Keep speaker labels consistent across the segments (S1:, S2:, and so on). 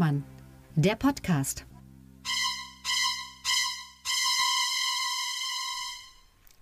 S1: Hengstmann, der Podcast.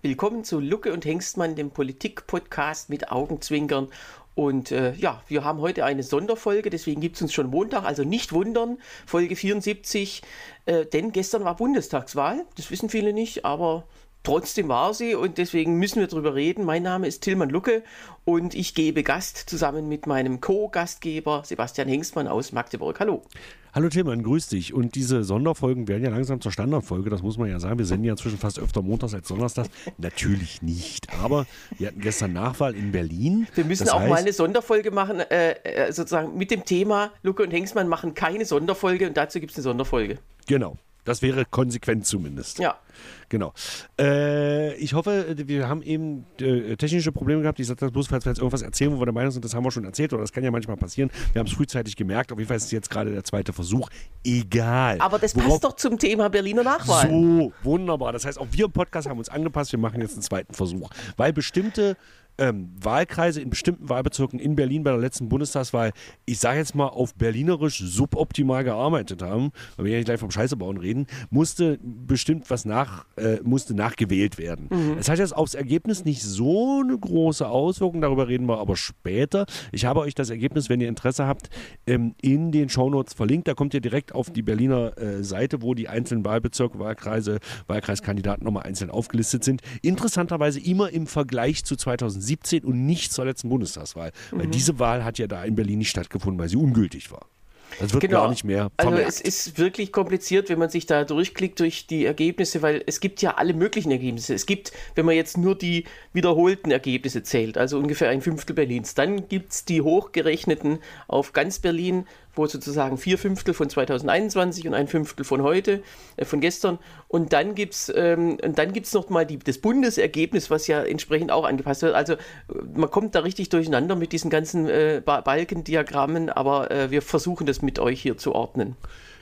S2: Willkommen zu Lucke und Hengstmann, dem Politik-Podcast mit Augenzwinkern. Und äh, ja, wir haben heute eine Sonderfolge, deswegen gibt es uns schon Montag, also nicht wundern, Folge 74, äh, denn gestern war Bundestagswahl, das wissen viele nicht, aber Trotzdem war sie und deswegen müssen wir darüber reden. Mein Name ist Tilman Lucke und ich gebe Gast zusammen mit meinem Co-Gastgeber Sebastian Hengstmann aus Magdeburg. Hallo.
S3: Hallo Tilman, grüß dich. Und diese Sonderfolgen werden ja langsam zur Standardfolge, das muss man ja sagen. Wir senden ja zwischen fast öfter montags als donnerstags. Natürlich nicht, aber wir hatten gestern Nachwahl in Berlin.
S2: Wir müssen das auch heißt, mal eine Sonderfolge machen, äh, äh, sozusagen mit dem Thema Lucke und Hengstmann machen keine Sonderfolge und dazu gibt es eine Sonderfolge.
S3: Genau, das wäre konsequent zumindest.
S2: Ja.
S3: Genau. Äh, ich hoffe, wir haben eben äh, technische Probleme gehabt. Ich sage das bloß, falls wir jetzt irgendwas erzählen, wo wir der Meinung sind, das haben wir schon erzählt oder das kann ja manchmal passieren. Wir haben es frühzeitig gemerkt. Auf jeden Fall ist es jetzt gerade der zweite Versuch. Egal.
S2: Aber das Worauf, passt doch zum Thema Berliner Nachwahl.
S3: So, wunderbar. Das heißt, auch wir im Podcast haben uns angepasst. Wir machen jetzt einen zweiten Versuch. Weil bestimmte ähm, Wahlkreise in bestimmten Wahlbezirken in Berlin bei der letzten Bundestagswahl, ich sage jetzt mal auf berlinerisch suboptimal gearbeitet haben, weil wir ja nicht gleich vom Scheißebauen reden, musste bestimmt was nach, äh, musste nachgewählt werden. Mhm. Das hat jetzt aufs Ergebnis nicht so eine große Auswirkung, darüber reden wir aber später. Ich habe euch das Ergebnis, wenn ihr Interesse habt, ähm, in den Shownotes verlinkt. Da kommt ihr direkt auf die Berliner äh, Seite, wo die einzelnen Wahlbezirke, Wahlkreise, Wahlkreiskandidaten nochmal einzeln aufgelistet sind. Interessanterweise immer im Vergleich zu 2007 2017 und nicht zur letzten Bundestagswahl. Mhm. Weil diese Wahl hat ja da in Berlin nicht stattgefunden, weil sie ungültig war. Das wird genau. gar nicht mehr
S2: vermerkt. Also es ist wirklich kompliziert, wenn man sich da durchklickt durch die Ergebnisse, weil es gibt ja alle möglichen Ergebnisse. Es gibt, wenn man jetzt nur die wiederholten Ergebnisse zählt, also ungefähr ein Fünftel Berlins, dann gibt es die hochgerechneten auf ganz Berlin, wo sozusagen vier Fünftel von 2021 und ein Fünftel von heute, äh, von gestern. Und dann gibt es ähm, noch mal die, das Bundesergebnis, was ja entsprechend auch angepasst wird. Also man kommt da richtig durcheinander mit diesen ganzen äh, Balkendiagrammen, aber äh, wir versuchen das mit euch hier zu ordnen.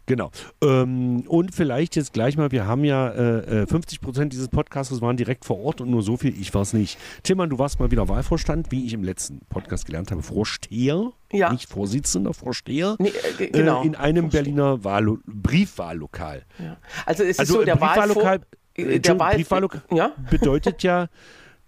S3: Genau. Ähm, und vielleicht jetzt gleich mal, wir haben ja äh, 50 äh, Prozent dieses Podcasts waren direkt vor Ort und nur so viel, ich war es nicht. Timmann, du warst mal wieder Wahlvorstand, wie ich im letzten Podcast gelernt habe, Vorsteher, ja. nicht Vorsitzender, Vorsteher, nee, äh, genau. äh, in einem Berliner Wahl Briefwahllokal.
S2: Ja. Also es ist also so, der Briefwahllokal,
S3: Wahlvor der Wahl Briefwahllokal ja? bedeutet ja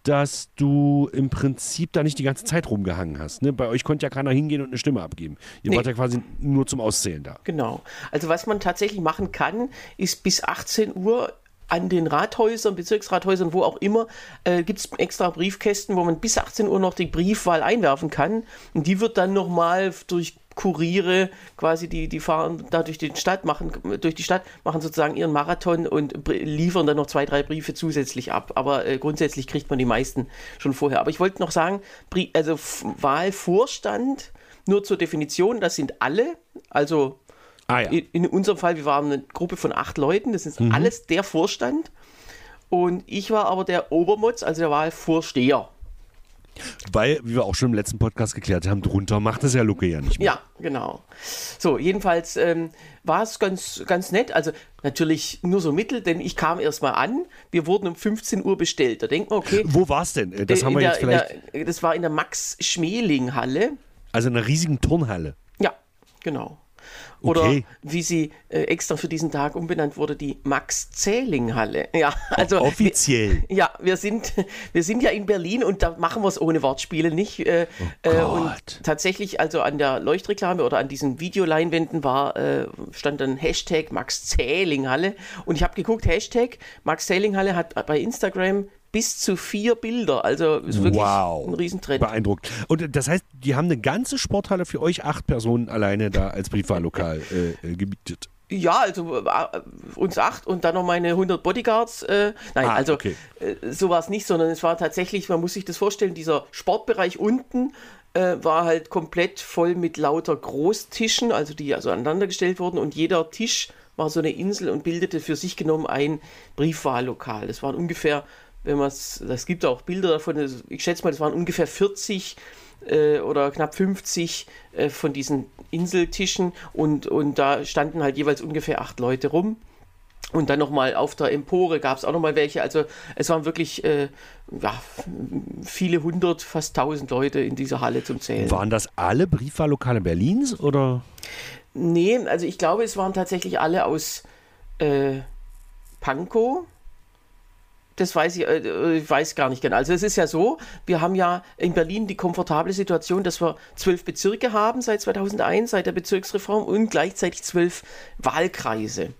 S3: dass du im Prinzip da nicht die ganze Zeit rumgehangen hast. Ne? Bei euch konnte ja keiner hingehen und eine Stimme abgeben. Ihr nee. wart ja quasi nur zum Auszählen da.
S2: Genau. Also was man tatsächlich machen kann, ist bis 18 Uhr an den Rathäusern, Bezirksrathäusern, wo auch immer, äh, gibt es extra Briefkästen, wo man bis 18 Uhr noch die Briefwahl einwerfen kann. Und die wird dann nochmal durch Kuriere quasi, die, die fahren da durch die Stadt, machen, durch die Stadt, machen sozusagen ihren Marathon und liefern dann noch zwei, drei Briefe zusätzlich ab. Aber äh, grundsätzlich kriegt man die meisten schon vorher. Aber ich wollte noch sagen, also Wahlvorstand, nur zur Definition, das sind alle, also ah, ja. in, in, unserem Fall, wir waren eine Gruppe von acht Leuten, das ist mhm. alles der Vorstand. Und ich war aber der Obermotz, also der Wahlvorsteher.
S3: Weil, wie wir auch schon im letzten Podcast geklärt haben, drunter macht es ja Luke ja nicht mehr.
S2: Ja, genau. So, jedenfalls ähm, war es ganz, ganz nett. Also natürlich nur so mittel, denn ich kam erstmal an. Wir wurden um 15 Uhr bestellt. Da denkt man, okay.
S3: Wo war es denn? Das haben wir der, jetzt vielleicht.
S2: Der, das war in der Max-Schmeling-Halle.
S3: Also in einer riesigen Turnhalle.
S2: Ja, genau. Oder okay. wie sie äh, extra für diesen Tag umbenannt wurde, die Max-Zähling-Halle. Ja,
S3: also offiziell.
S2: Wir, ja, wir sind, wir sind ja in Berlin und da machen wir es ohne Wortspiele nicht. Äh, oh äh, und tatsächlich, also an der Leuchtreklame oder an diesen Videoleinwänden war, äh, stand dann Hashtag Max-Zähling-Halle. Und ich habe geguckt, Hashtag Max-Zähling-Halle hat bei Instagram bis zu vier Bilder. Also ist wirklich wow. ein Riesentrend.
S3: Beeindruckt. Und das heißt, die haben eine ganze Sporthalle für euch acht Personen alleine da als Briefwahllokal äh, äh, gemietet.
S2: Ja, also äh, uns acht und dann noch meine 100 Bodyguards. Äh, nein, ah, also okay. äh, so war es nicht, sondern es war tatsächlich, man muss sich das vorstellen, dieser Sportbereich unten äh, war halt komplett voll mit lauter Großtischen, also die also aneinandergestellt wurden und jeder Tisch war so eine Insel und bildete für sich genommen ein Briefwahllokal. Das waren ungefähr wenn man es, es gibt auch Bilder davon, ich schätze mal, das waren ungefähr 40 äh, oder knapp 50 äh, von diesen Inseltischen und, und da standen halt jeweils ungefähr acht Leute rum. Und dann nochmal auf der Empore gab es auch nochmal welche. Also es waren wirklich äh, ja, viele hundert, fast tausend Leute in dieser Halle zum Zählen.
S3: Waren das alle Briefwahllokale Berlins oder?
S2: Nee, also ich glaube, es waren tatsächlich alle aus äh, Pankow. Das weiß ich, äh, ich weiß gar nicht genau. Also es ist ja so, wir haben ja in Berlin die komfortable Situation, dass wir zwölf Bezirke haben seit 2001, seit der Bezirksreform und gleichzeitig zwölf Wahlkreise.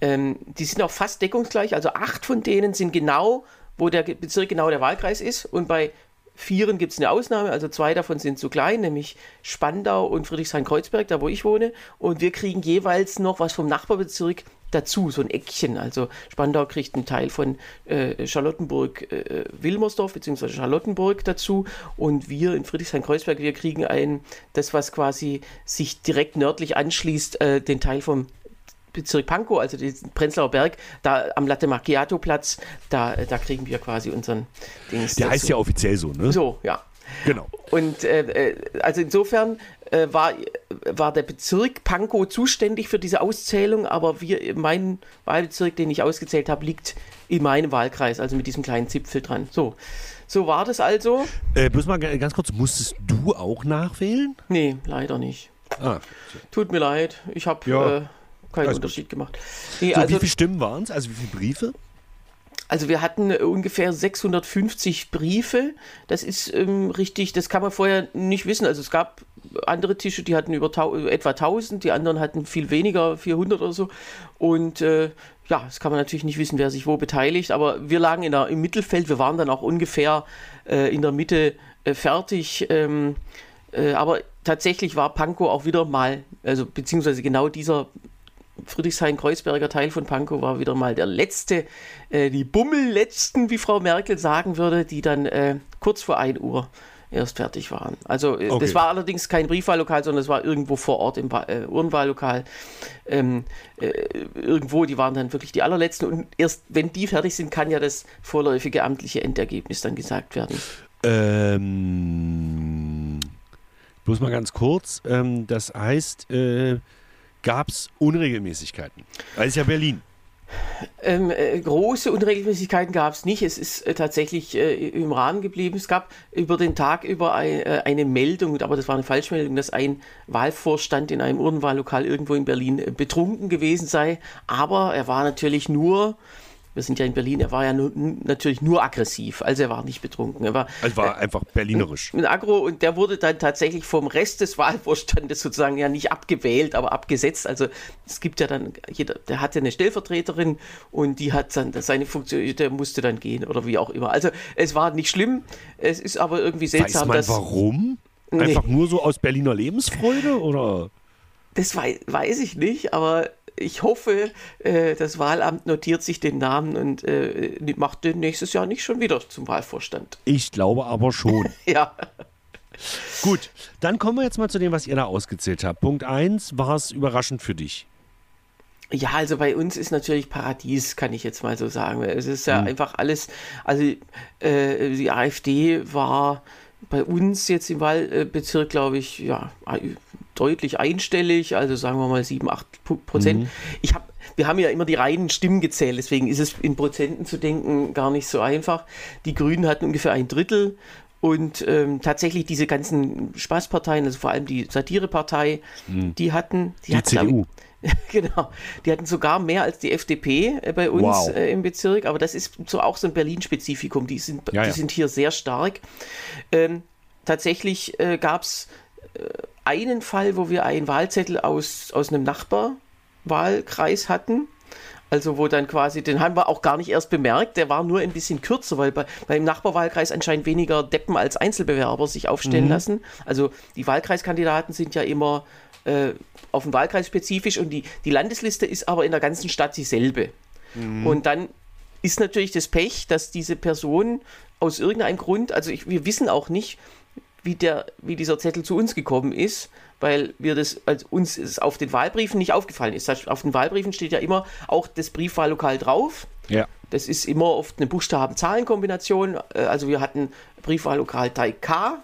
S2: Ähm, die sind auch fast deckungsgleich, also acht von denen sind genau, wo der Bezirk genau der Wahlkreis ist und bei Vieren gibt es eine Ausnahme, also zwei davon sind zu klein, nämlich Spandau und Friedrichshain-Kreuzberg, da wo ich wohne. Und wir kriegen jeweils noch was vom Nachbarbezirk dazu, so ein Eckchen. Also Spandau kriegt einen Teil von äh, Charlottenburg-Wilmersdorf äh, bzw. Charlottenburg dazu und wir in Friedrichshain-Kreuzberg, wir kriegen ein, das was quasi sich direkt nördlich anschließt, äh, den Teil vom Bezirk Pankow, also den Prenzlauer Berg, da am Latte Macchiato Platz, da, da kriegen wir quasi unseren Dings.
S3: Der dazu. heißt ja offiziell so, ne?
S2: So, ja.
S3: Genau.
S2: Und äh, äh, also insofern äh, war, war der Bezirk Pankow zuständig für diese Auszählung, aber wir, mein Wahlbezirk, den ich ausgezählt habe, liegt in meinem Wahlkreis, also mit diesem kleinen Zipfel dran. So. So war das also.
S3: Äh, bloß mal ganz kurz, musstest du auch nachwählen?
S2: Nee, leider nicht. Ah. Tut mir leid. Ich habe ja. äh, keinen Alles Unterschied gut. gemacht.
S3: Nee, so, also, wie viele Stimmen waren es? Also wie viele Briefe?
S2: Also wir hatten äh, ungefähr 650 Briefe. Das ist ähm, richtig, das kann man vorher nicht wissen. Also es gab andere Tische, die hatten über etwa 1000, die anderen hatten viel weniger, 400 oder so. Und äh, ja, das kann man natürlich nicht wissen, wer sich wo beteiligt. Aber wir lagen der, im Mittelfeld. Wir waren dann auch ungefähr äh, in der Mitte äh, fertig. Ähm, äh, aber tatsächlich war Pankow auch wieder mal, also beziehungsweise genau dieser Friedrichshain-Kreuzberger Teil von Pankow war wieder mal der letzte, äh, die Bummelletzten, wie Frau Merkel sagen würde, die dann äh, kurz vor 1 Uhr erst fertig waren. Also äh, okay. das war allerdings kein Briefwahllokal, sondern es war irgendwo vor Ort im äh, Urnwahllokal. Ähm, äh, irgendwo, die waren dann wirklich die allerletzten und erst wenn die fertig sind, kann ja das vorläufige amtliche Endergebnis dann gesagt werden.
S3: Ähm, bloß mal ganz kurz, ähm, das heißt, äh, gab es Unregelmäßigkeiten? Weil es ja Berlin.
S2: Ähm, äh, große Unregelmäßigkeiten gab es nicht. Es ist äh, tatsächlich äh, im Rahmen geblieben. Es gab über den Tag über ein, äh, eine Meldung, aber das war eine Falschmeldung, dass ein Wahlvorstand in einem Urnwahllokal irgendwo in Berlin äh, betrunken gewesen sei. Aber er war natürlich nur wir sind ja in Berlin, er war ja nur, natürlich nur aggressiv, also er war nicht betrunken. Er war,
S3: also war äh, einfach berlinerisch.
S2: Ein Agro und der wurde dann tatsächlich vom Rest des Wahlvorstandes sozusagen ja nicht abgewählt, aber abgesetzt. Also es gibt ja dann, jeder, der hatte eine Stellvertreterin und die hat dann seine Funktion, der musste dann gehen oder wie auch immer. Also es war nicht schlimm, es ist aber irgendwie seltsam.
S3: Weiß man dass, warum? Einfach nee. nur so aus Berliner Lebensfreude oder?
S2: Das weiß, weiß ich nicht, aber ich hoffe, äh, das Wahlamt notiert sich den Namen und äh, macht den nächstes Jahr nicht schon wieder zum Wahlvorstand.
S3: Ich glaube aber schon.
S2: ja.
S3: Gut, dann kommen wir jetzt mal zu dem, was ihr da ausgezählt habt. Punkt 1, war es überraschend für dich?
S2: Ja, also bei uns ist natürlich Paradies, kann ich jetzt mal so sagen. Es ist ja hm. einfach alles, also äh, die AfD war bei uns jetzt im Wahlbezirk, glaube ich, ja, deutlich einstellig, also sagen wir mal 7, 8 Prozent. Mhm. Ich hab, wir haben ja immer die reinen Stimmen gezählt, deswegen ist es in Prozenten zu denken gar nicht so einfach. Die Grünen hatten ungefähr ein Drittel und ähm, tatsächlich diese ganzen Spaßparteien, also vor allem die Satirepartei, mhm. die hatten.
S3: Die, die hatten, CDU.
S2: genau. Die hatten sogar mehr als die FDP äh, bei uns wow. äh, im Bezirk, aber das ist so auch so ein Berlin-Spezifikum. Die sind, ja, die ja. sind hier sehr stark. Ähm, tatsächlich äh, gab es äh, einen Fall, wo wir einen Wahlzettel aus, aus einem Nachbarwahlkreis hatten. Also wo dann quasi, den haben wir auch gar nicht erst bemerkt, der war nur ein bisschen kürzer, weil bei, beim Nachbarwahlkreis anscheinend weniger Deppen als Einzelbewerber sich aufstellen mhm. lassen. Also die Wahlkreiskandidaten sind ja immer äh, auf den Wahlkreis spezifisch und die, die Landesliste ist aber in der ganzen Stadt dieselbe. Mhm. Und dann ist natürlich das Pech, dass diese Person aus irgendeinem Grund, also ich, wir wissen auch nicht, wie, der, wie dieser Zettel zu uns gekommen ist, weil wir das, als uns ist auf den Wahlbriefen nicht aufgefallen ist. Auf den Wahlbriefen steht ja immer auch das Briefwahllokal drauf.
S3: Ja.
S2: Das ist immer oft eine Buchstaben-Zahlen-Kombination. Äh, also wir hatten Briefwahllokal 3K,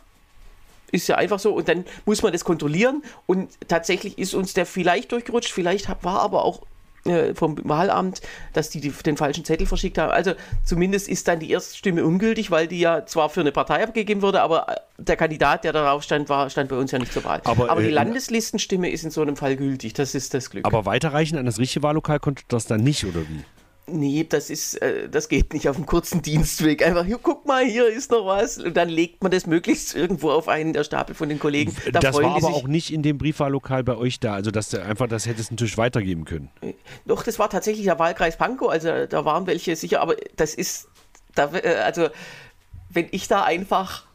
S2: ist ja einfach so und dann muss man das kontrollieren und tatsächlich ist uns der vielleicht durchgerutscht, vielleicht war aber auch äh, vom Wahlamt, dass die, die den falschen Zettel verschickt haben. Also zumindest ist dann die Erststimme ungültig, weil die ja zwar für eine Partei abgegeben wurde, aber äh, der Kandidat, der darauf stand, war, stand bei uns ja nicht zur Wahl.
S3: Aber,
S2: aber die
S3: äh,
S2: Landeslistenstimme ist in so einem Fall gültig. Das ist das Glück.
S3: Aber weiterreichen an das richtige Wahllokal konnte das dann nicht, oder wie?
S2: Nee, das ist, äh, das geht nicht auf einem kurzen Dienstweg. Einfach, hier, guck mal, hier ist noch was. Und dann legt man das möglichst irgendwo auf einen der Stapel von den Kollegen. Da
S3: das war aber auch nicht in dem Briefwahllokal bei euch da. Also, dass du einfach das hättest natürlich weitergeben können.
S2: Doch, das war tatsächlich der Wahlkreis Pankow. Also da waren welche sicher, aber das ist, da, äh, also wenn ich da einfach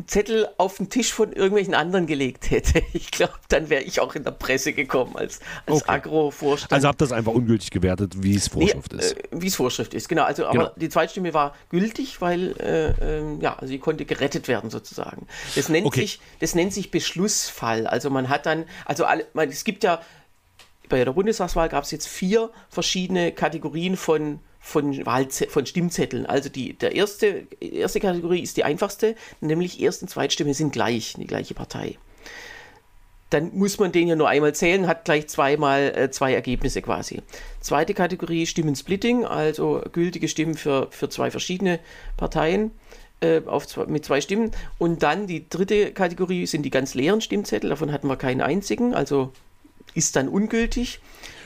S2: einen Zettel auf den Tisch von irgendwelchen anderen gelegt hätte, ich glaube, dann wäre ich auch in der Presse gekommen als, als
S3: Okay.
S2: Agro-Vorstand.
S3: Also habt das einfach ungültig gewertet, wie es Vorschrift
S2: Nee,
S3: ist.
S2: Äh, Wie es Vorschrift ist, genau. Also, aber
S3: Genau.
S2: die Zweitstimme war gültig, weil äh, ähm, ja, also sie konnte gerettet werden sozusagen. Das nennt
S3: Okay.
S2: sich, das nennt sich Beschlussfall. Also man hat dann, also alle, man, es gibt ja bei der Bundestagswahl gab es jetzt vier verschiedene Kategorien von von, Wahlze von Stimmzetteln. Also die der erste, erste Kategorie ist die einfachste, nämlich Erst- und Zweitstimme sind gleich, die gleiche Partei dann muss man den ja nur einmal zählen, hat gleich zweimal äh, zwei Ergebnisse quasi. Zweite Kategorie Stimmensplitting, also gültige Stimmen für, für zwei verschiedene Parteien äh, auf zwei, mit zwei Stimmen. Und dann die dritte Kategorie sind die ganz leeren Stimmzettel, davon hatten wir keinen einzigen, also ist dann ungültig.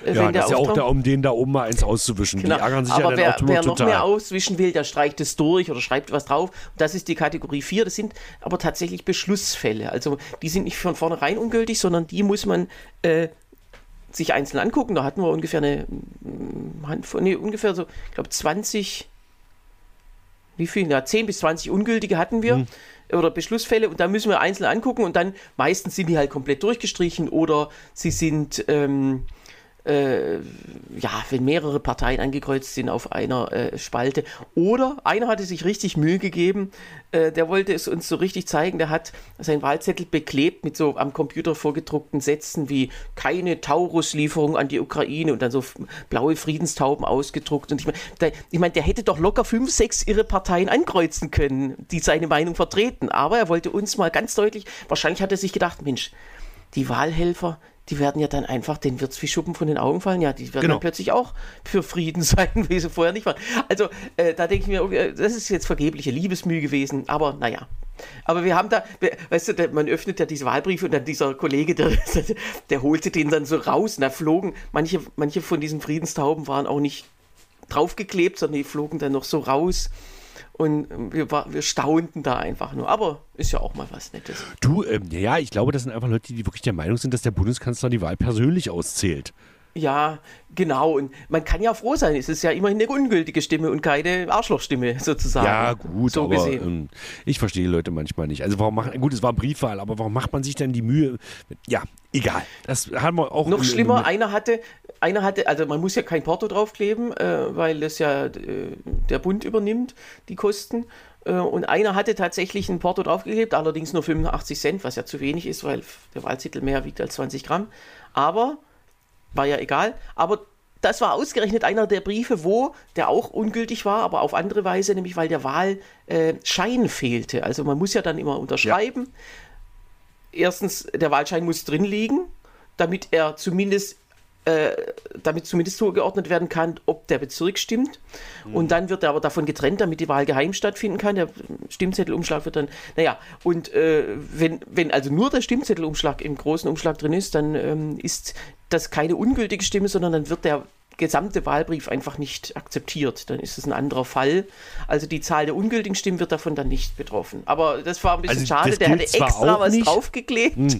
S2: Äh,
S3: Ja, das ist ja auch da, um den da oben mal eins auszuwischen.
S2: Genau.
S3: Die ärgern sich
S2: Aber
S3: ja dann
S2: wer,
S3: auch nur
S2: wer noch
S3: total.
S2: mehr auswischen will, der streicht es durch oder schreibt was drauf. Und das ist die Kategorie 4. Das sind aber tatsächlich Beschlussfälle. Also die sind nicht von vornherein ungültig, sondern die muss man äh, sich einzeln angucken. Da hatten wir ungefähr eine mm, Handvoll, nee, ungefähr so, ich glaube 20, wie viel? Ja, 10 bis 20 ungültige hatten wir.
S3: Hm.
S2: Oder Beschlussfälle und da müssen wir einzeln angucken und dann meistens sind die halt komplett durchgestrichen oder sie sind ähm, äh, ja, wenn mehrere Parteien angekreuzt sind auf einer äh, Spalte. Oder einer hatte sich richtig Mühe gegeben, äh, der wollte es uns so richtig zeigen, der hat seinen Wahlzettel beklebt mit so am Computer vorgedruckten Sätzen wie keine Taurus-Lieferung an die Ukraine und dann so blaue Friedenstauben ausgedruckt. Und ich meine, der, ich mein, der hätte doch locker fünf, sechs ihre Parteien ankreuzen können, die seine Meinung vertreten. Aber er wollte uns mal ganz deutlich, wahrscheinlich hat er sich gedacht, Mensch, die Wahlhelfer, die werden ja dann einfach, denen wird es wie Schuppen von den Augen fallen. Ja, die werden
S3: Genau.
S2: dann plötzlich auch für Frieden sein, wie sie vorher nicht waren. Also, äh, da denke ich mir, okay, das ist jetzt vergebliche Liebesmühe gewesen, aber naja. Aber wir haben da, weißt du, man öffnet ja diese Wahlbriefe und dann dieser Kollege, der, der, der holte den dann so raus und da flogen, manche, manche von diesen Friedenstauben waren auch nicht draufgeklebt, sondern die flogen dann noch so raus. Und wir, war, wir staunten da einfach nur. Aber ist ja auch mal was Nettes.
S3: Du, ähm, ja, ich glaube, das sind einfach Leute, die wirklich der Meinung sind, dass der Bundeskanzler die Wahl persönlich auszählt.
S2: Ja, genau. Und man kann ja froh sein. Es ist ja immerhin eine ungültige Stimme und keine Arschlochstimme sozusagen.
S3: Ja, gut,
S2: so
S3: aber
S2: gesehen.
S3: ähm, ich verstehe Leute manchmal nicht. Also warum machen, gut, es war Briefwahl, aber warum macht man sich denn die Mühe? Ja, egal. Das haben wir auch.
S2: Noch
S3: in-
S2: schlimmer,
S3: in-
S2: einer hatte, einer hatte, also man muss ja kein Porto draufkleben, äh, weil das ja äh, der Bund übernimmt, die Kosten. Äh, und einer hatte tatsächlich ein Porto draufgeklebt, allerdings nur 85 Cent, was ja zu wenig ist, weil der Wahlzettel mehr wiegt als 20 Gramm. Aber, war ja egal, aber das war ausgerechnet einer der Briefe, wo der auch ungültig war, aber auf andere Weise, nämlich weil der Wahlschein äh, fehlte. Also man muss ja dann immer unterschreiben. Erstens, der Wahlschein muss drin liegen, damit er zumindest damit zumindest zugeordnet werden kann, ob der Bezirk stimmt. Und dann wird er aber davon getrennt, damit die Wahl geheim stattfinden kann. Der Stimmzettelumschlag wird dann, naja, und äh, wenn, wenn also nur der Stimmzettelumschlag im großen Umschlag drin ist, dann ähm, ist das keine ungültige Stimme, sondern dann wird der gesamte Wahlbrief einfach nicht akzeptiert. Dann ist es ein anderer Fall. Also die Zahl der ungültigen Stimmen wird davon dann nicht betroffen. Aber das war ein bisschen
S3: Also
S2: schade. Der hatte extra was
S3: nicht.
S2: draufgeklebt.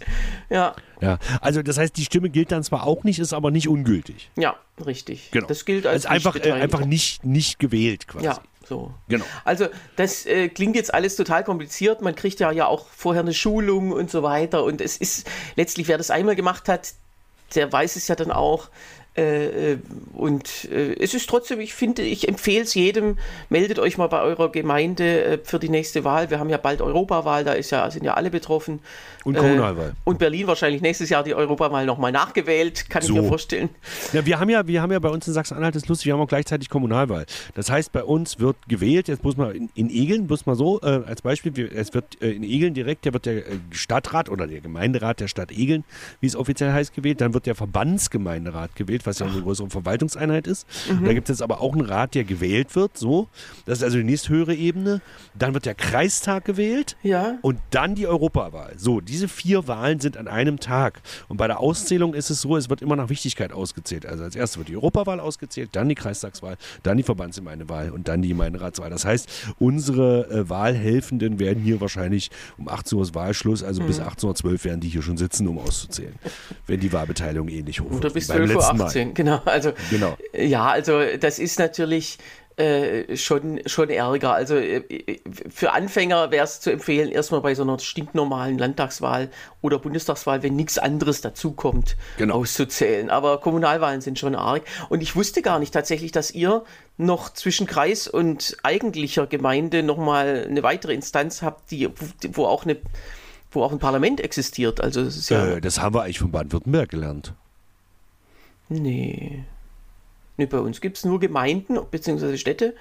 S2: Ja,
S3: Ja, also das heißt, die Stimme gilt dann zwar auch nicht, ist aber nicht ungültig.
S2: ja, richtig.
S3: Genau.
S2: Das gilt als
S3: also einfach, äh, einfach nicht, nicht gewählt quasi.
S2: Ja, so.
S3: Genau.
S2: Also das äh, klingt jetzt alles total kompliziert. Man kriegt ja ja auch vorher eine Schulung und so weiter. Und es ist letztlich, wer das einmal gemacht hat, der weiß es ja dann auch. Äh, äh, und äh, es ist trotzdem, ich finde, ich empfehle es jedem, meldet euch mal bei eurer Gemeinde äh, für die nächste Wahl. Wir haben ja bald Europawahl, da ist ja, sind ja alle betroffen.
S3: Und Kommunalwahl.
S2: Äh, und Berlin wahrscheinlich nächstes Jahr die Europawahl nochmal nachgewählt, kann
S3: So.
S2: ich mir vorstellen.
S3: Ja, wir haben ja, wir haben ja bei uns in Sachsen-Anhalt, das ist lustig, wir haben auch gleichzeitig Kommunalwahl. Das heißt, bei uns wird gewählt, jetzt muss man in, in Egeln, muss man so, äh, als Beispiel, wir, es wird in Egeln direkt, da wird der Stadtrat oder der Gemeinderat der Stadt Egeln, wie es offiziell heißt, gewählt, dann wird der Verbandsgemeinderat gewählt Landgericht, was ja eine größere Verwaltungseinheit ist. Und da gibt es jetzt aber auch einen Rat, der gewählt wird. So, das ist also die nächsthöhere Ebene. Dann wird der Kreistag gewählt.
S2: Ja.
S3: Und dann die Europawahl. So, diese vier Wahlen sind an einem Tag. Und bei der Auszählung ist es so, es wird immer nach Wichtigkeit ausgezählt. Also als erstes wird die Europawahl ausgezählt, dann die Kreistagswahl, dann die Verbandsgemeindewahl und dann die Gemeinderatswahl. Das heißt, unsere äh, Wahlhelfenden werden hier wahrscheinlich um 18 Uhr ist Wahlschluss, also bis 18.12 Uhr werden die hier schon sitzen, um auszuzählen. Wenn die Wahlbeteiligung ähnlich hoch
S2: Oder
S3: wird.
S2: bis
S3: wie beim
S2: 12.18 Uhr.
S3: Letzten Mal.
S2: 18. Genau. Also,
S3: Genau.
S2: Ja, also das ist natürlich äh, schon, schon Ärger. Also äh, für Anfänger wäre es zu empfehlen, erstmal bei so einer stinknormalen Landtagswahl oder Bundestagswahl, wenn nichts anderes dazukommt,
S3: Genau.
S2: auszuzählen. Aber Kommunalwahlen sind schon arg. Und ich wusste gar nicht tatsächlich, dass ihr noch zwischen Kreis und eigentlicher Gemeinde nochmal eine weitere Instanz habt, die, wo auch eine wo auch ein Parlament existiert. Also ja.
S3: Äh, das haben wir eigentlich von Baden-Württemberg gelernt.
S2: Nee. Nee, bei uns gibt es nur Gemeinden bzw. Städte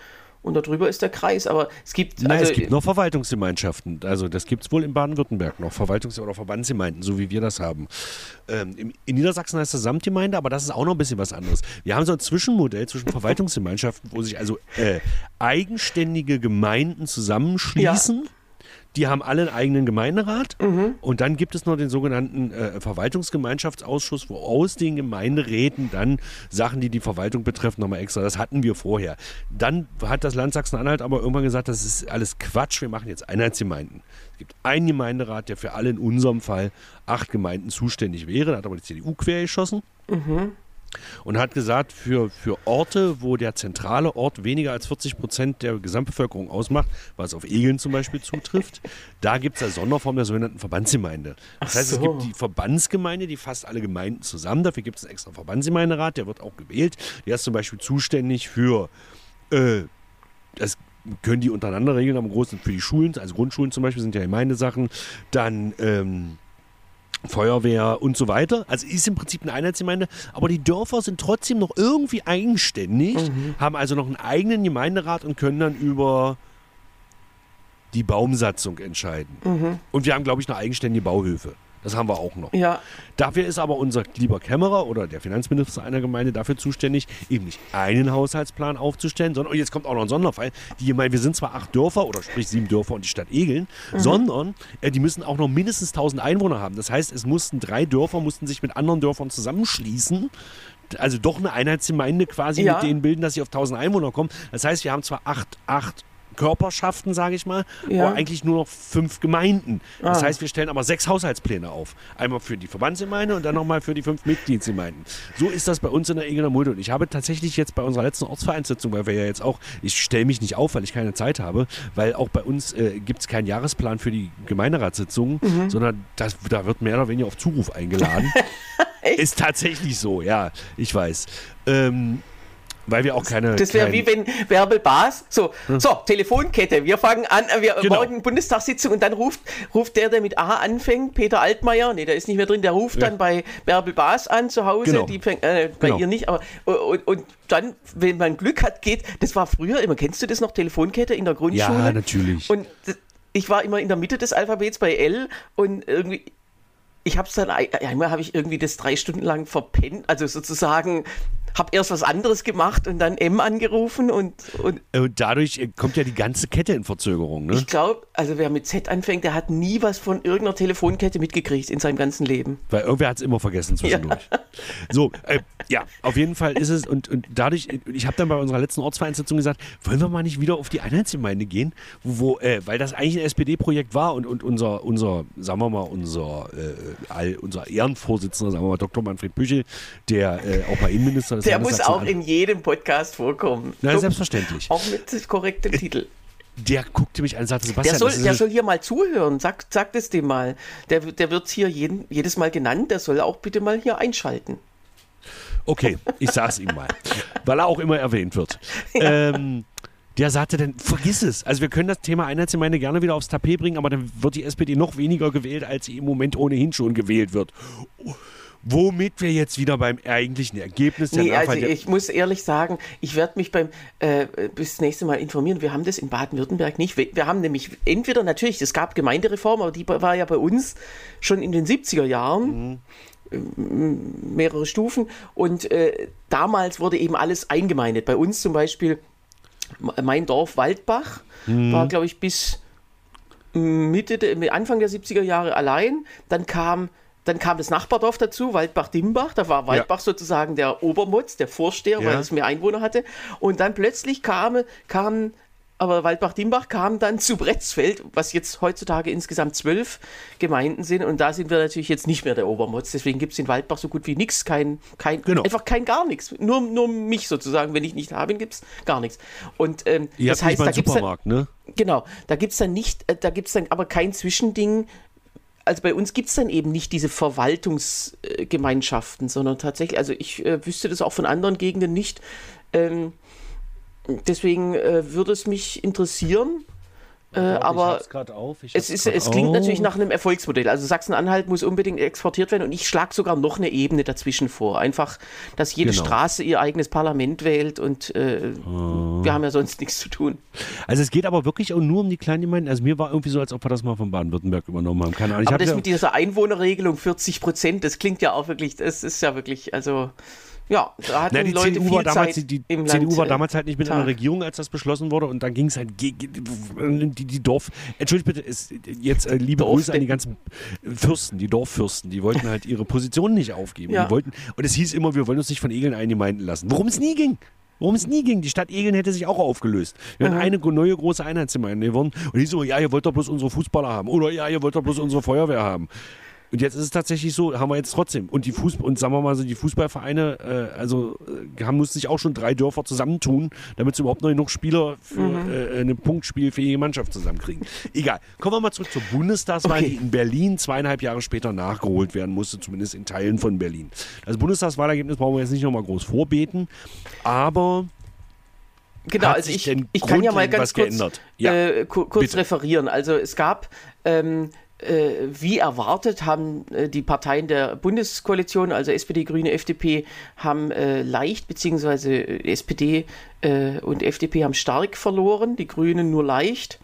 S2: und darüber ist der Kreis. Aber es gibt.
S3: Nein,
S2: also,
S3: es gibt noch Verwaltungsgemeinschaften. Also das gibt es wohl in Baden-Württemberg noch. Verwaltungs- oder Verbandsgemeinden, so wie wir das haben. Ähm, in Niedersachsen heißt das Samtgemeinde, aber das ist auch noch ein bisschen was anderes. Wir haben so ein Zwischenmodell zwischen Verwaltungsgemeinschaften, wo sich also äh, eigenständige Gemeinden zusammenschließen. Die haben alle einen eigenen Gemeinderat und dann gibt es noch den sogenannten äh, Verwaltungsgemeinschaftsausschuss, wo aus den Gemeinderäten dann Sachen, die die Verwaltung betreffen, nochmal extra. Das hatten wir vorher. Dann hat das Land Sachsen-Anhalt aber irgendwann gesagt, das ist alles Quatsch, wir machen jetzt Einheitsgemeinden. Es gibt einen Gemeinderat, der für alle in unserem Fall acht Gemeinden zuständig wäre. Da hat aber die CDU quergeschossen und hat gesagt, für, für Orte, wo der zentrale Ort weniger als 40 Prozent der Gesamtbevölkerung ausmacht, was auf Egeln zum Beispiel zutrifft, da gibt es eine Sonderform der sogenannten Verbandsgemeinde. Das
S2: Ach
S3: heißt, es
S2: so.
S3: gibt die Verbandsgemeinde, die fasst alle Gemeinden zusammen. Dafür gibt es einen extra Verbandsgemeinderat, der wird auch gewählt. Der ist zum Beispiel zuständig für äh, das können die untereinander regeln, aber im Großen für die Schulen, also Grundschulen zum Beispiel sind ja Gemeindesachen, dann ähm, Feuerwehr und so weiter. Also ist im Prinzip eine Einheitsgemeinde, aber die Dörfer sind trotzdem noch irgendwie eigenständig, haben also noch einen eigenen Gemeinderat und können dann über die Baumsatzung entscheiden. Und wir haben, glaube ich, noch eigenständige Bauhöfe. Das haben wir auch noch.
S2: ja,
S3: Dafür ist aber unser lieber Kämmerer oder der Finanzminister einer Gemeinde dafür zuständig, eben nicht einen Haushaltsplan aufzustellen, sondern und jetzt kommt auch noch ein Sonderfall. Die Gemeinde, wir sind zwar acht Dörfer oder sprich sieben Dörfer und die Stadt Egeln, sondern äh, die müssen auch noch mindestens 1000 Einwohner haben. Das heißt, es mussten drei Dörfer mussten sich mit anderen Dörfern zusammenschließen. Also doch eine Einheitsgemeinde quasi
S2: Ja.
S3: mit denen bilden, dass sie auf 1000 Einwohner kommen. Das heißt, wir haben zwar acht, acht Körperschaften, sage ich mal,
S2: Ja.
S3: aber eigentlich nur noch fünf Gemeinden. Das
S2: Ah.
S3: heißt, wir stellen aber sechs Haushaltspläne auf. Einmal für die Verbandsgemeinde und dann nochmal für die fünf Mitgliedsgemeinden. So ist das bei uns in der Egener Mulde. Und ich habe tatsächlich jetzt bei unserer letzten Ortsvereinssitzung, weil wir ja jetzt auch, ich stelle mich nicht auf, weil ich keine Zeit habe, weil auch bei uns äh, gibt es keinen Jahresplan für die Gemeinderatssitzungen,
S2: Mhm.
S3: sondern das, da wird mehr oder weniger auf Zuruf eingeladen. ist tatsächlich so, ja, ich weiß. Ähm, weil wir auch keine.
S2: das wäre wie wenn Bärbel Baas, so, so, Telefonkette, wir fangen an, wir
S3: Genau.
S2: morgen Bundestagssitzung und dann ruft, ruft der, der mit A anfängt, Peter Altmaier, nee, der ist nicht mehr drin, der ruft
S3: Ja.
S2: dann bei Bärbel Baas an zu Hause,
S3: Genau.
S2: die fängt, äh, bei
S3: Genau.
S2: ihr nicht, aber und, und dann, wenn man Glück hat, geht, das war früher immer, kennst du das noch, Telefonkette in der Grundschule?
S3: Ja, natürlich.
S2: Und ich war immer in der Mitte des Alphabets bei L und irgendwie, ich habe es dann, ein- einmal habe ich irgendwie das drei Stunden lang verpennt, also sozusagen, habe erst was anderes gemacht und dann M angerufen und, und
S3: Und dadurch äh, kommt ja die ganze Kette in Verzögerung. Ne?
S2: ich glaube, also wer mit Z anfängt, der hat nie was von irgendeiner Telefonkette mitgekriegt in seinem ganzen Leben.
S3: Weil irgendwer hat es immer vergessen zwischendurch. So, äh, ja, auf jeden Fall ist es, und, und dadurch, ich habe dann bei unserer letzten Ortsvereinssitzung gesagt, wollen wir mal nicht wieder auf die Einheitsgemeinde gehen, wo, wo äh, weil das eigentlich ein SPD-Projekt war und, und unser, unser, sagen wir mal, unser, äh, all, unser Ehrenvorsitzender, sagen wir mal, Dr. Manfred Büchel, der äh, auch mal Innenminister des
S2: Der muss auch in jedem Podcast vorkommen. So,
S3: selbstverständlich.
S2: Auch mit korrektem Titel.
S3: Der guckte mich an und sagte,
S2: Der
S3: Sebastian,
S2: soll,
S3: das ist
S2: der soll hier mal zuhören. Sag, sag es dem mal. Der, der wird hier jeden, jedes Mal genannt. Der soll auch bitte mal hier einschalten.
S3: Okay, ich sag's ihm mal, weil er auch immer erwähnt wird. Ähm, der sagte dann, vergiss es. Also wir können das Thema Einheitsgemeinde gerne wieder aufs Tapet bringen, aber dann wird die SPD noch weniger gewählt, als sie im Moment ohnehin schon gewählt wird. Womit wir jetzt wieder beim eigentlichen Ergebnis der
S2: Nee, also
S3: Nachwahl-
S2: ich muss ehrlich sagen, ich werde mich beim äh, bis nächste Mal informieren. Wir haben das in Baden-Württemberg nicht. Wir, wir haben nämlich entweder natürlich, es gab Gemeindereform, aber die war ja bei uns schon in den 70er Jahren. ähm, Mehrere Stufen. Und äh, damals wurde eben alles eingemeindet. Bei uns zum Beispiel mein Dorf Waldbach war, glaube ich, bis Mitte, Anfang der 70er Jahre allein. Dann kam, dann kam das Nachbardorf dazu, Waldbach-Dimbach. Da war Waldbach sozusagen der Obermutz, der Vorsteher, weil
S3: Ja.
S2: es mehr Einwohner hatte. Und dann plötzlich kam, kam aber Waldbach-Dimbach kam dann zu Bretzfeld, was jetzt heutzutage insgesamt zwölf Gemeinden sind. Und da sind wir natürlich jetzt nicht mehr der Obermutz. Deswegen gibt es in Waldbach so gut wie nichts, kein, kein,
S3: Genau.
S2: einfach kein gar nichts. Nur, nur mich sozusagen. Wenn ich nicht bin, gibt es gar nichts. Und ähm, das heißt, da gibt es
S3: ne?
S2: Genau, da gibt es dann nicht, äh, da gibt es dann aber kein Zwischending. Also bei uns gibt es dann eben nicht diese Verwaltungsgemeinschaften, sondern tatsächlich, also ich äh, wüsste das auch von anderen Gegenden nicht. Ähm, deswegen äh, würde es mich interessieren. Äh, aber es, ist, es klingt natürlich nach einem Erfolgsmodell. Also Sachsen-Anhalt muss unbedingt exportiert werden und ich schlage sogar noch eine Ebene dazwischen vor. Einfach, dass jede
S3: Genau.
S2: Straße ihr eigenes Parlament wählt und äh, wir haben ja sonst nichts zu tun.
S3: Also es geht aber wirklich auch nur um die kleinen Gemeinden. Also mir war irgendwie so, als ob wir das mal von Baden-Württemberg übernommen haben. Keine Ahnung. Ich
S2: Aber das
S3: ja-
S2: mit dieser Einwohnerregelung 40 Prozent, das klingt ja auch wirklich, das ist ja wirklich, also ja, da hatten
S3: Na, die
S2: Leute
S3: CDU, war damals,
S2: Zeit
S3: die, die CDU war damals halt nicht mit
S2: Tag.
S3: Regierung, als das beschlossen wurde und dann ging es halt gegen die, die Dorf. Entschuldigt bitte, ist jetzt äh, liebe
S2: Dorf-
S3: Grüße an die ganzen Fürsten, die Dorffürsten, die wollten halt ihre Position nicht aufgeben.
S2: Ja.
S3: Die wollten, und es hieß immer, wir wollen uns nicht von Egeln eingemeinden lassen. Worum es nie ging. Worum es nie ging. Die Stadt Egeln hätte sich auch aufgelöst. Wir
S2: Mhm.
S3: eine neue große Einheitsgemeinde geworden und die so, ja, ihr wollt doch bloß unsere Fußballer haben oder ja, ihr wollt doch bloß unsere Feuerwehr haben. Und jetzt ist es tatsächlich so, haben wir jetzt trotzdem. Und die Fußball und sagen wir mal so, die Fußballvereine, äh, also äh, haben mussten sich auch schon drei Dörfer zusammentun, damit sie überhaupt noch genug Spieler für
S2: Mhm.
S3: äh, eine punktspielfähige Mannschaft zusammenkriegen. Egal. Kommen wir mal zurück zur Bundestagswahl,
S2: Okay.
S3: die in Berlin zweieinhalb Jahre später nachgeholt werden musste, zumindest in Teilen von Berlin. Das Bundestagswahlergebnis brauchen wir jetzt nicht nochmal groß vorbeten, aber
S2: Genau,
S3: Hat
S2: also ich, ich kann ja mal ganz kurz?
S3: Ja,
S2: äh, ku- kurz
S3: bitte.
S2: referieren. Also es gab, ähm, äh, wie erwartet, haben äh, die Parteien der Bundeskoalition, also SPD, Grüne, FDP, haben äh, leicht, beziehungsweise äh, SPD äh, und FDP haben stark verloren, die Grünen nur leicht.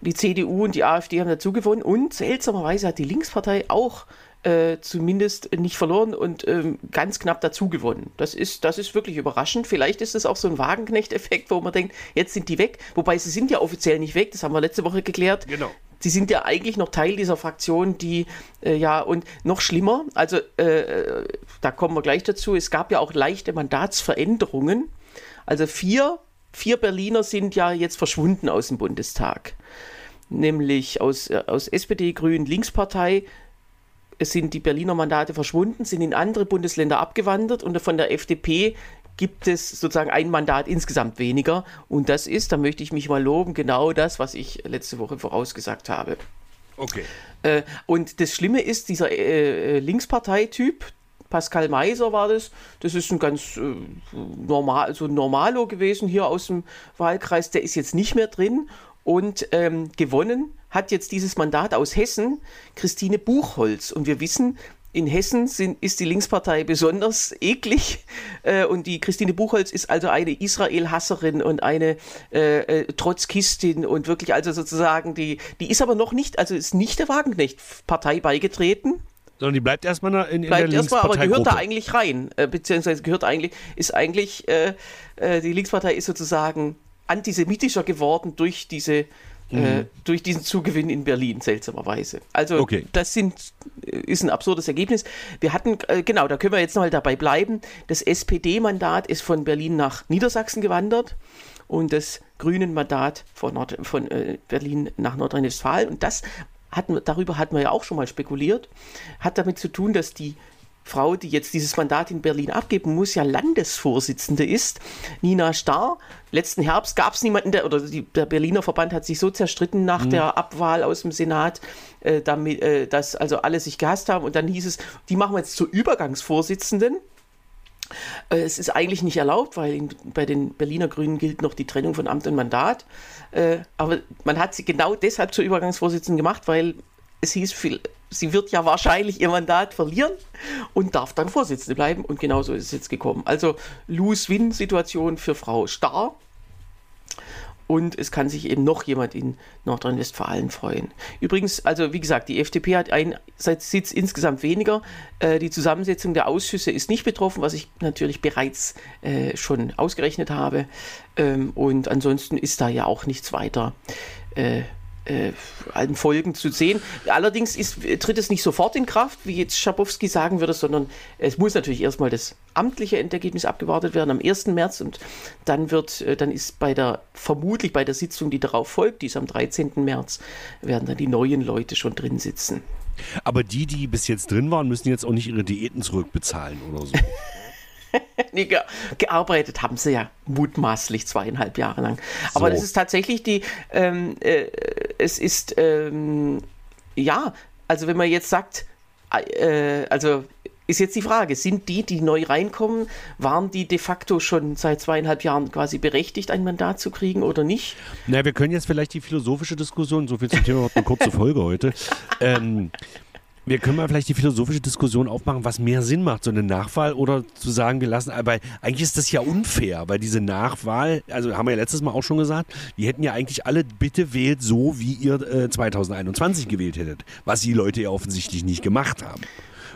S2: Die CDU und die AfD haben dazu gewonnen und seltsamerweise hat die Linkspartei auch äh, zumindest nicht verloren und ähm, ganz knapp dazu gewonnen. Das ist, das ist wirklich überraschend. Vielleicht ist es auch so ein Wagenknecht-Effekt, wo man denkt, jetzt sind die weg. Wobei sie sind ja offiziell nicht weg, das haben wir letzte Woche geklärt.
S3: Genau.
S2: Sie sind ja eigentlich noch Teil dieser Fraktion, die äh, ja und noch schlimmer, also äh, da kommen wir gleich dazu, es gab ja auch leichte Mandatsveränderungen. Also vier, vier Berliner sind ja jetzt verschwunden aus dem Bundestag. Nämlich aus, äh, aus SPD, Grünen, Linkspartei sind die Berliner Mandate verschwunden, sind in andere Bundesländer abgewandert und von der FDP gibt es sozusagen ein Mandat insgesamt weniger. Und das ist, da möchte ich mich mal loben, genau das, was ich letzte Woche vorausgesagt habe.
S3: okay.
S2: Äh, und das Schlimme ist, dieser äh, äh, Linksparteityp, Pascal Meiser war das, das ist ein ganz äh, normal, so ein Normalo gewesen hier aus dem Wahlkreis, der ist jetzt nicht mehr drin und ähm, gewonnen hat jetzt dieses Mandat aus Hessen Christine Buchholz. Und wir wissen, in Hessen sind, ist die Linkspartei besonders eklig. Äh, und die Christine Buchholz ist also eine Israel-Hasserin und eine äh, äh, Trotzkistin und wirklich also sozusagen die, die ist aber noch nicht, also ist nicht der Wagenknecht-Partei beigetreten,
S3: Sondern die bleibt erstmal in, in
S2: bleibt
S3: der
S2: erstmal, aber gehört da eigentlich rein, äh, beziehungsweise gehört eigentlich, ist eigentlich, äh, äh, die Linkspartei ist sozusagen antisemitischer geworden durch diese äh, durch diesen Zugewinn in Berlin, seltsamerweise. Also
S3: Okay.
S2: das sind, äh, ist ein absurdes Ergebnis. Wir hatten, äh, genau, da können wir jetzt noch mal dabei bleiben, das SPD-Mandat ist von Berlin nach Niedersachsen gewandert und das Grünen-Mandat von, Nord von äh, Berlin nach Nordrhein-Westfalen. Und das hatten, darüber hatten wir ja auch schon mal spekuliert, hat damit zu tun, dass die Frau, die jetzt dieses Mandat in Berlin abgeben muss, ja Landesvorsitzende ist, Nina Starr. Letzten Herbst gab es niemanden, der, oder die, der Berliner Verband hat sich so zerstritten nach der Abwahl aus dem Senat, äh, damit, äh, dass also alle sich gehasst haben. Und dann hieß es, die machen wir jetzt zur Übergangsvorsitzenden. Äh, Es ist eigentlich nicht erlaubt, weil in, bei den Berliner Grünen gilt noch die Trennung von Amt und Mandat. Äh, aber man hat sie genau deshalb zur Übergangsvorsitzenden gemacht, weil es hieß sie wird ja wahrscheinlich ihr Mandat verlieren und darf dann Vorsitzende bleiben. Und genauso ist es jetzt gekommen. Also Lose-Win-Situation für Frau Starr. Und es kann sich eben noch jemand in Nordrhein-Westfalen freuen. Übrigens, also wie gesagt, die FDP hat einen Sitz insgesamt weniger. Äh, die Zusammensetzung der Ausschüsse ist nicht betroffen, was ich natürlich bereits äh, schon ausgerechnet habe. Ähm, und ansonsten ist da ja auch nichts weiter. Äh, äh, allen Folgen zu sehen. Allerdings ist, tritt es nicht sofort in Kraft, wie jetzt Schabowski sagen würde, sondern es muss natürlich erstmal das amtliche Endergebnis abgewartet werden am 1. März und dann wird, äh, dann ist bei der, vermutlich bei der Sitzung, die darauf folgt, die ist am 13. März, werden dann die neuen Leute schon drin sitzen.
S3: Aber die, die bis jetzt drin waren, müssen jetzt auch nicht ihre Diäten zurückbezahlen oder so.
S2: ge gearbeitet haben sie ja mutmaßlich zweieinhalb Jahre lang. Aber so. das ist tatsächlich die, ähm, äh, es ist, ähm, ja, also wenn man jetzt sagt, äh, also ist jetzt die Frage, sind die, die neu reinkommen, waren die de facto schon seit zweieinhalb Jahren quasi berechtigt, ein Mandat zu kriegen oder nicht?
S3: Na, wir können jetzt vielleicht die philosophische Diskussion, so viel zum Thema, eine kurze Folge heute. Ähm, wir können mal vielleicht die philosophische Diskussion aufmachen, was mehr Sinn macht, so eine Nachwahl oder zu sagen, wir lassen, aber eigentlich ist das ja unfair, weil diese Nachwahl, also haben wir ja letztes Mal auch schon gesagt, die hätten ja eigentlich alle, bitte wählt so, wie ihr äh, 2021 gewählt hättet, was die Leute ja offensichtlich nicht gemacht haben.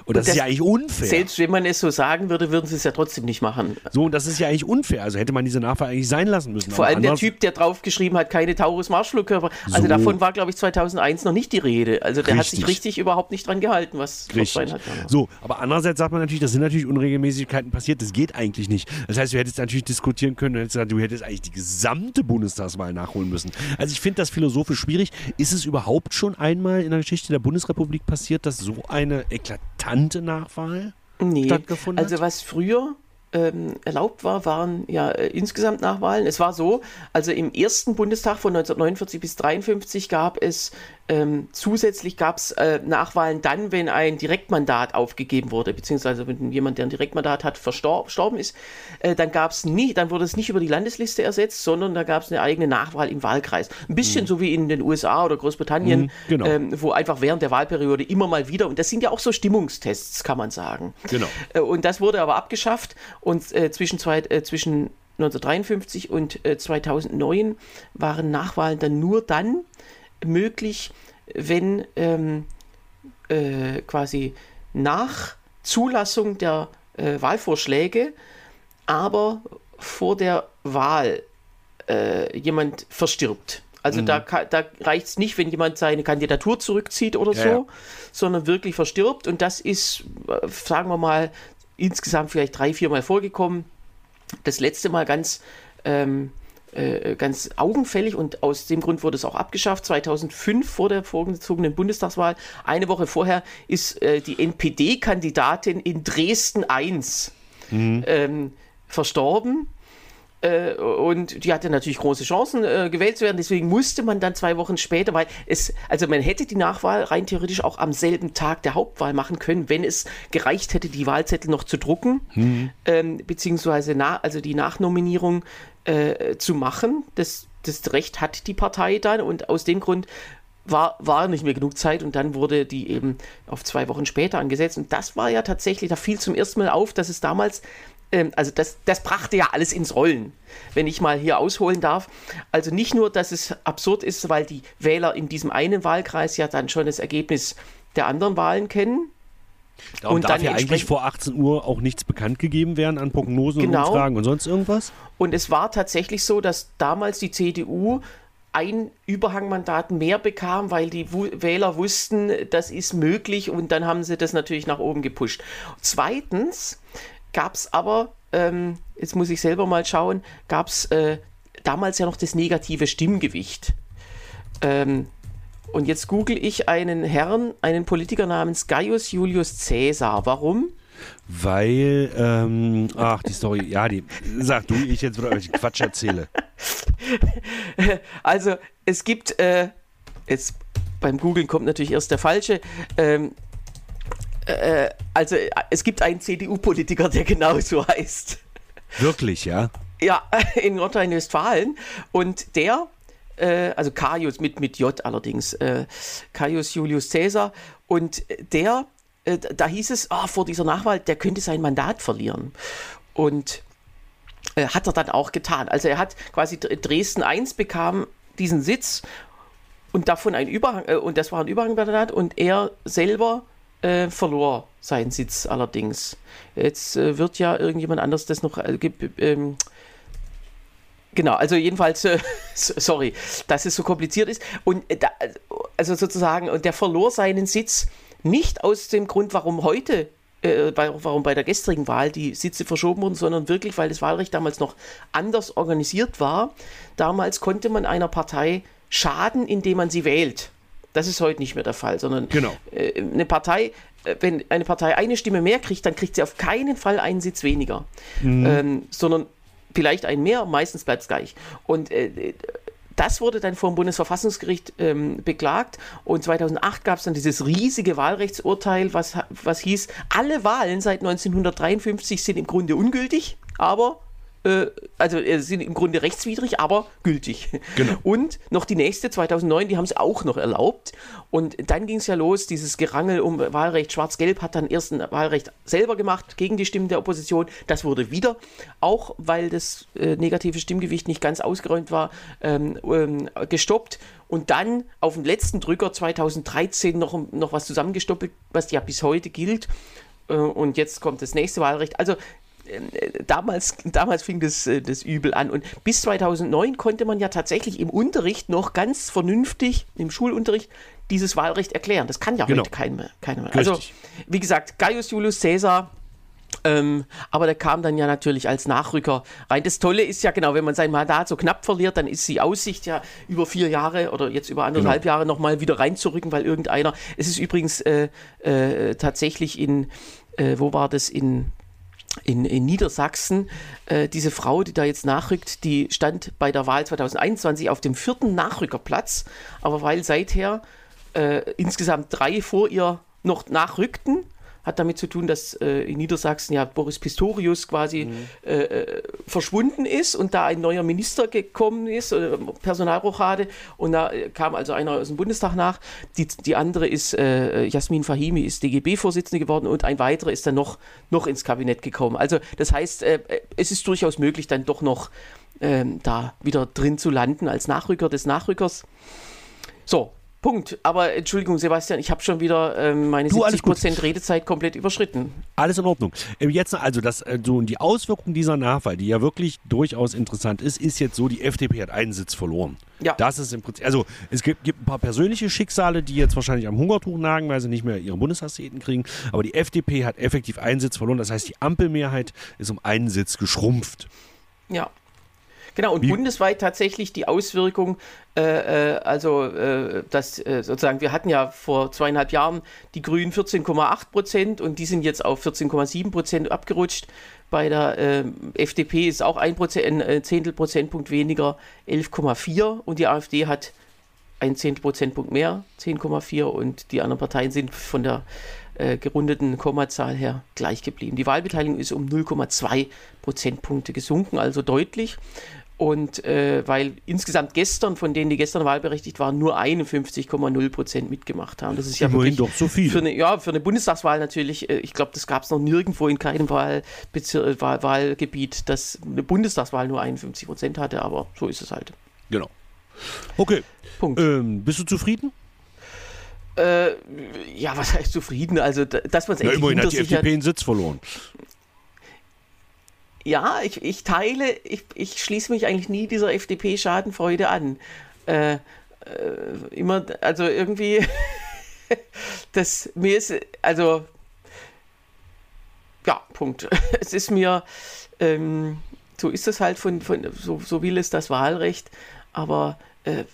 S3: Und das, das, ist ja eigentlich unfair.
S2: Selbst wenn man es so sagen würde, würden sie es ja trotzdem nicht machen.
S3: So, und das ist ja eigentlich unfair. Also hätte man diese Nachfrage eigentlich sein lassen müssen.
S2: Vor allem der Typ, der draufgeschrieben hat, keine Taurus-Marschflugkörper. Also so. davon war, glaube ich, 2001 noch nicht die Rede. Also der richtig. hat sich richtig überhaupt nicht dran gehalten, was
S3: richtig. hat. So, aber andererseits sagt man natürlich, das sind natürlich Unregelmäßigkeiten passiert. Das geht eigentlich nicht. Das heißt, du hättest natürlich diskutieren können, du hättest, gesagt, du hättest eigentlich die gesamte Bundestagswahl nachholen müssen. Also ich finde das philosophisch schwierig. Ist es überhaupt schon einmal in der Geschichte der Bundesrepublik passiert, dass so eine eklatante bekannte Nachwahl nee. stattgefunden
S2: hat? Also was früher ähm, erlaubt war, waren ja äh, insgesamt Nachwahlen. Es war so, also im ersten Bundestag von 1949 bis 1953 gab es ähm, zusätzlich gab es äh, Nachwahlen dann, wenn ein Direktmandat aufgegeben wurde, beziehungsweise wenn jemand, der ein Direktmandat hat, verstorben ist, äh, dann gab es nie, dann wurde es nicht über die Landesliste ersetzt, sondern da gab es eine eigene Nachwahl im Wahlkreis. Ein bisschen mhm. so wie in den USA oder Großbritannien, mhm, genau. ähm, wo einfach während der Wahlperiode immer mal wieder, und das sind ja auch so Stimmungstests, kann man sagen.
S3: Genau.
S2: Äh, und das wurde aber abgeschafft und äh, zwischen, zwei, äh, zwischen 1953 und 2009 waren Nachwahlen dann nur dann, möglich, wenn ähm, äh, quasi nach Zulassung der äh, Wahlvorschläge, aber vor der Wahl äh, jemand verstirbt. Also mhm. da, da reicht es nicht, wenn jemand seine Kandidatur zurückzieht oder ja, so, ja. sondern wirklich verstirbt. Und das ist, äh, sagen wir mal, insgesamt vielleicht drei, vier Mal vorgekommen. Das letzte Mal ganz ähm, äh, ganz augenfällig und aus dem Grund wurde es auch abgeschafft. 2005 vor der vorgezogenen Bundestagswahl, eine Woche vorher, ist äh, die NPD-Kandidatin in Dresden I mhm. ähm, verstorben. Äh, und die hatte natürlich große Chancen, äh, gewählt zu werden. Deswegen musste man dann zwei Wochen später, weil es, also man hätte die Nachwahl rein theoretisch auch am selben Tag der Hauptwahl machen können, wenn es gereicht hätte, die Wahlzettel noch zu drucken, mhm. ähm, beziehungsweise na, also die Nachnominierung äh, zu machen. Das, das Recht hat die Partei dann und aus dem Grund war, war nicht mehr genug Zeit und dann wurde die eben auf zwei Wochen später angesetzt. Und das war ja tatsächlich, da fiel zum ersten Mal auf, dass es damals ähm, also das, das brachte ja alles ins Rollen, wenn ich mal hier ausholen darf. Also nicht nur, dass es absurd ist, weil die Wähler in diesem einen Wahlkreis ja dann schon das Ergebnis der anderen Wahlen kennen.
S3: Und, und darf ja eigentlich vor 18 Uhr auch nichts bekannt gegeben werden an Prognosen genau. und Umfragen und sonst irgendwas?
S2: Und es war tatsächlich so, dass damals die CDU ein Überhangmandat mehr bekam, weil die Wähler wussten, das ist möglich und dann haben sie das natürlich nach oben gepusht. Zweitens gab es aber, ähm, jetzt muss ich selber mal schauen, gab es äh, damals ja noch das negative Stimmgewicht. Ähm, und jetzt google ich einen Herrn, einen Politiker namens Gaius Julius Caesar. Warum?
S3: Weil, ähm, ach, die Story, ja, die, sag du, ich jetzt wieder euch Quatsch erzähle.
S2: Also, es gibt, äh, jetzt beim Googlen kommt natürlich erst der falsche, ähm, äh, also es gibt einen CDU-Politiker, der genauso heißt.
S3: Wirklich, ja?
S2: Ja, in Nordrhein-Westfalen. Und der äh, also Caius mit, mit J allerdings, äh, Caius Julius Caesar. Und der, äh, da hieß es, ah, vor dieser Nachwahl, der könnte sein Mandat verlieren. Und äh, hat er dann auch getan. Also er hat quasi Dresden I bekam diesen Sitz und davon ein Überhang, äh, und das war ein Überhangmandat und er selber äh, verlor seinen Sitz allerdings. Jetzt äh, wird ja irgendjemand anders das noch. Äh, ähm, genau, also jedenfalls, äh, sorry, dass es so kompliziert ist. Und äh, da, also sozusagen, und der verlor seinen Sitz nicht aus dem Grund, warum heute äh, warum bei der gestrigen Wahl die Sitze verschoben wurden, sondern wirklich, weil das Wahlrecht damals noch anders organisiert war. Damals konnte man einer Partei schaden, indem man sie wählt. Das ist heute nicht mehr der Fall, sondern
S3: genau.
S2: äh, eine Partei, äh, wenn eine Partei eine Stimme mehr kriegt, dann kriegt sie auf keinen Fall einen Sitz weniger, mhm. ähm, sondern vielleicht einen mehr, meistens bleibt es gleich. Und äh, das wurde dann vom Bundesverfassungsgericht ähm, beklagt und 2008 gab es dann dieses riesige Wahlrechtsurteil, was, was hieß, alle Wahlen seit 1953 sind im Grunde ungültig, aber äh, also äh, sind im Grunde rechtswidrig, aber gültig. Genau. Und noch die nächste, 2009, die haben es auch noch erlaubt. Und dann ging es ja los, dieses Gerangel um Wahlrecht Schwarz-Gelb hat dann erst ein Wahlrecht selber gemacht gegen die Stimmen der Opposition. Das wurde wieder, auch weil das äh, negative Stimmgewicht nicht ganz ausgeräumt war, ähm, ähm, gestoppt. Und dann auf dem letzten Drücker 2013 noch, noch was zusammengestoppelt, was ja bis heute gilt. Äh, und jetzt kommt das nächste Wahlrecht. Also damals, damals fing das, äh, das übel an. Und bis 2009 konnte man ja tatsächlich im Unterricht noch ganz vernünftig, im Schulunterricht, dieses Wahlrecht erklären. Das kann ja genau. heute keiner mehr. Keiner mehr. Also, wie gesagt, Gaius Julius Caesar. Ähm, aber der kam dann ja natürlich als Nachrücker rein. Das Tolle ist ja genau, wenn man sein Mandat so knapp verliert, dann ist die Aussicht ja über vier Jahre oder jetzt über anderthalb genau. Jahre nochmal wieder reinzurücken, weil irgendeiner, es ist übrigens äh, äh, tatsächlich in, äh, wo war das, in in, in Niedersachsen. Äh, diese Frau, die da jetzt nachrückt, die stand bei der Wahl 2021 auf dem vierten Nachrückerplatz, aber weil seither äh, insgesamt drei vor ihr noch nachrückten, hat damit zu tun, dass äh, in Niedersachsen ja Boris Pistorius quasi mhm. äh, äh verschwunden ist und da ein neuer Minister gekommen ist, äh, Personalrochade, und da äh, kam also einer aus dem Bundestag nach. Die, die andere ist äh, Jasmin Fahimi, ist DGB-Vorsitzende geworden und ein weiterer ist dann noch, noch ins Kabinett gekommen. Also das heißt, es ist durchaus möglich, dann doch noch ähm, da wieder drin zu landen als Nachrücker des Nachrückers. So, Punkt. Aber Entschuldigung, Sebastian, ich habe schon wieder ähm, meine du, 70% Redezeit komplett überschritten.
S3: Alles in Ordnung. Ähm, jetzt also das, äh, so, die Auswirkung dieser Nachwahl, die ja wirklich durchaus interessant ist, ist jetzt so, die FDP hat einen Sitz verloren. Ja. Das ist im Prinzip, also es gibt, gibt ein paar persönliche Schicksale, die jetzt wahrscheinlich am Hungertuch nagen, weil sie nicht mehr ihre Bundestagsräten kriegen. Aber die FDP hat effektiv einen Sitz verloren. Das heißt, die Ampelmehrheit ist um einen Sitz geschrumpft.
S2: Ja. Genau, und Wie? bundesweit tatsächlich die Auswirkung, äh, äh, also äh, dass äh, sozusagen, wir hatten ja vor zweieinhalb Jahren die Grünen 14,8 Prozent und die sind jetzt auf 14,7 Prozent abgerutscht. Bei der äh, FDP ist auch ein, Prozent, ein äh, Zehntel Prozentpunkt weniger, 11,4 und die AfD hat ein Zehntel Prozentpunkt mehr, 10,4 und die anderen Parteien sind von der gerundeten Kommazahl her gleich geblieben. Die Wahlbeteiligung ist um 0,2 Prozentpunkte gesunken, also deutlich. Und äh, weil insgesamt gestern, von denen, die gestern wahlberechtigt waren, nur 51,0 Prozent mitgemacht haben. Das ist ja
S3: Immerhin wirklich doch so viel.
S2: Für eine, ja, für eine Bundestagswahl natürlich, äh, ich glaube, das gab es noch nirgendwo in keinem Wahlbezir äh, Wahl Wahlgebiet, dass eine Bundestagswahl nur 51 Prozent hatte, aber so ist es halt.
S3: Genau. Okay. Punkt. Ähm, bist du zufrieden?
S2: Äh, ja, was heißt zufrieden? Also, dass man es
S3: ja, immerhin hat die FDP einen Sitz verloren
S2: ja, ich, ich teile, ich, ich schließe mich eigentlich nie dieser FDP-Schadenfreude an. Äh, äh, immer, also irgendwie, das mir ist, also, ja, Punkt. Es ist mir, ähm, so ist es halt von, von so, so will es das Wahlrecht, aber äh,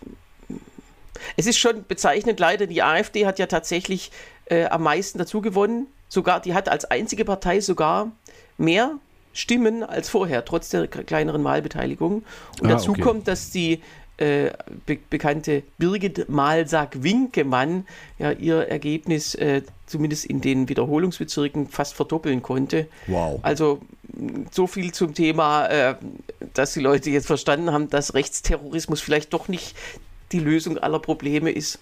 S2: es ist schon bezeichnend, leider, die AfD hat ja tatsächlich äh, am meisten dazu gewonnen. Sogar, die hat als einzige Partei sogar mehr Stimmen als vorher, trotz der kleineren Wahlbeteiligung. Und ah, dazu okay. kommt, dass die äh, be bekannte Birgit Malsack-Winkemann ja ihr Ergebnis äh, zumindest in den Wiederholungsbezirken fast verdoppeln konnte.
S3: Wow.
S2: Also so viel zum Thema, äh, dass die Leute jetzt verstanden haben, dass Rechtsterrorismus vielleicht doch nicht die Lösung aller Probleme ist.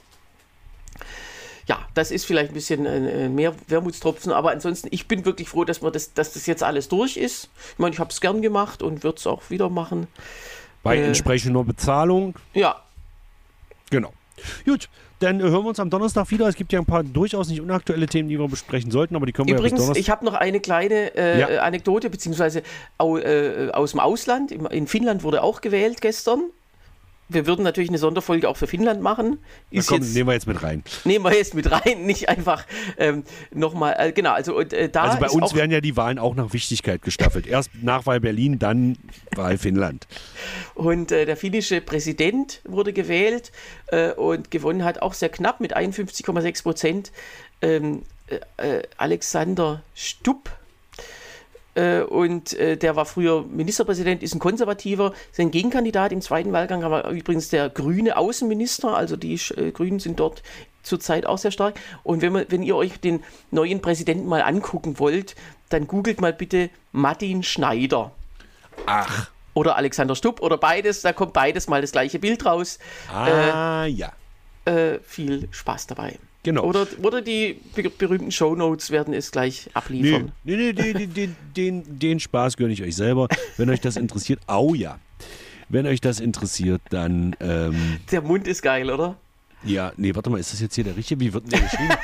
S2: Ja, das ist vielleicht ein bisschen äh, mehr Wermutstropfen, aber ansonsten, ich bin wirklich froh, dass, wir das, dass das jetzt alles durch ist. Ich meine, ich habe es gern gemacht und würde es auch wieder machen.
S3: Bei
S2: Äh.
S3: entsprechender Bezahlung.
S2: Ja,
S3: Genau. Gut, dann äh, hören wir uns am Donnerstag wieder. Es gibt ja ein paar durchaus nicht unaktuelle Themen, die wir besprechen sollten, aber die können wir ja bis
S2: Übrigens,
S3: Donnerstag.
S2: ich habe noch eine kleine äh,
S3: Ja.
S2: Anekdote, beziehungsweise au, äh, aus dem Ausland. In Finnland wurde auch gewählt gestern. Wir würden natürlich eine Sonderfolge auch für Finnland machen.
S3: Na
S2: Ist
S3: komm,
S2: jetzt,
S3: nehmen wir jetzt mit rein.
S2: nehmen wir jetzt mit rein, nicht einfach ähm, nochmal, äh, genau, also äh, da
S3: Also bei uns werden ja die Wahlen auch nach Wichtigkeit gestaffelt. Erst Nachwahl Berlin, dann Wahl Finnland.
S2: und äh, der finnische Präsident wurde gewählt äh, und gewonnen hat auch sehr knapp mit 51,6 Prozent ähm, äh, äh, Alexander Stubb. Äh, und äh, der war früher Ministerpräsident, ist ein Konservativer. Sein Gegenkandidat im zweiten Wahlgang war übrigens der grüne Außenminister. Also die äh, Grünen sind dort zurzeit auch sehr stark. Und wenn, man, wenn ihr euch den neuen Präsidenten mal angucken wollt, dann googelt mal bitte Martin Schneider
S3: Ach.
S2: oder Alexander Stubb oder beides. Da kommt beides mal das gleiche Bild raus.
S3: Ah, ja.
S2: Äh, viel Spaß dabei.
S3: Genau.
S2: Oder, oder die be berühmten Shownotes werden es gleich
S3: Nee,
S2: abliefern.
S3: nee, nee, den, den, den, den, den Spaß gönne ich euch selber. Wenn euch das interessiert, au ja. Wenn euch das interessiert, dann, ähm,
S2: Der Mund ist geil, oder?
S3: ja, nee, warte mal, ist das jetzt hier der richtige? Wie wird denn der geschrieben?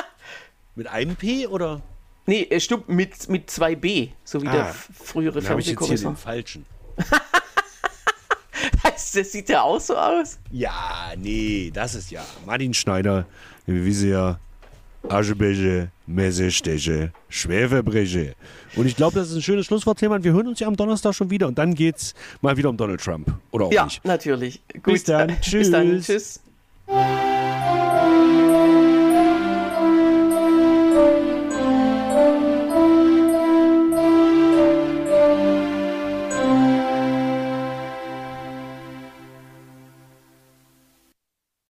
S3: Mit einem P oder?
S2: Nee, äh, Stubb mit, mit 2b, so wie
S3: Ah,
S2: der frühere
S3: Dann habe ich jetzt hier den
S2: Fernsehkommissar.
S3: falschen.
S2: Das, das sieht ja auch so aus.
S3: Ja, nee, das ist ja Martin Schneider, wie sie ja Aschebeige, Messesteche, Schwerverbreche. Und ich glaube, das ist ein schönes Schlusswort, Thema. Wir hören uns ja am Donnerstag schon wieder und dann geht's mal wieder um Donald Trump. Oder auch
S2: Ja,
S3: nicht.
S2: natürlich. Gut.
S3: Bis dann.
S2: Bis dann.
S3: Tschüss.
S2: Tschüss.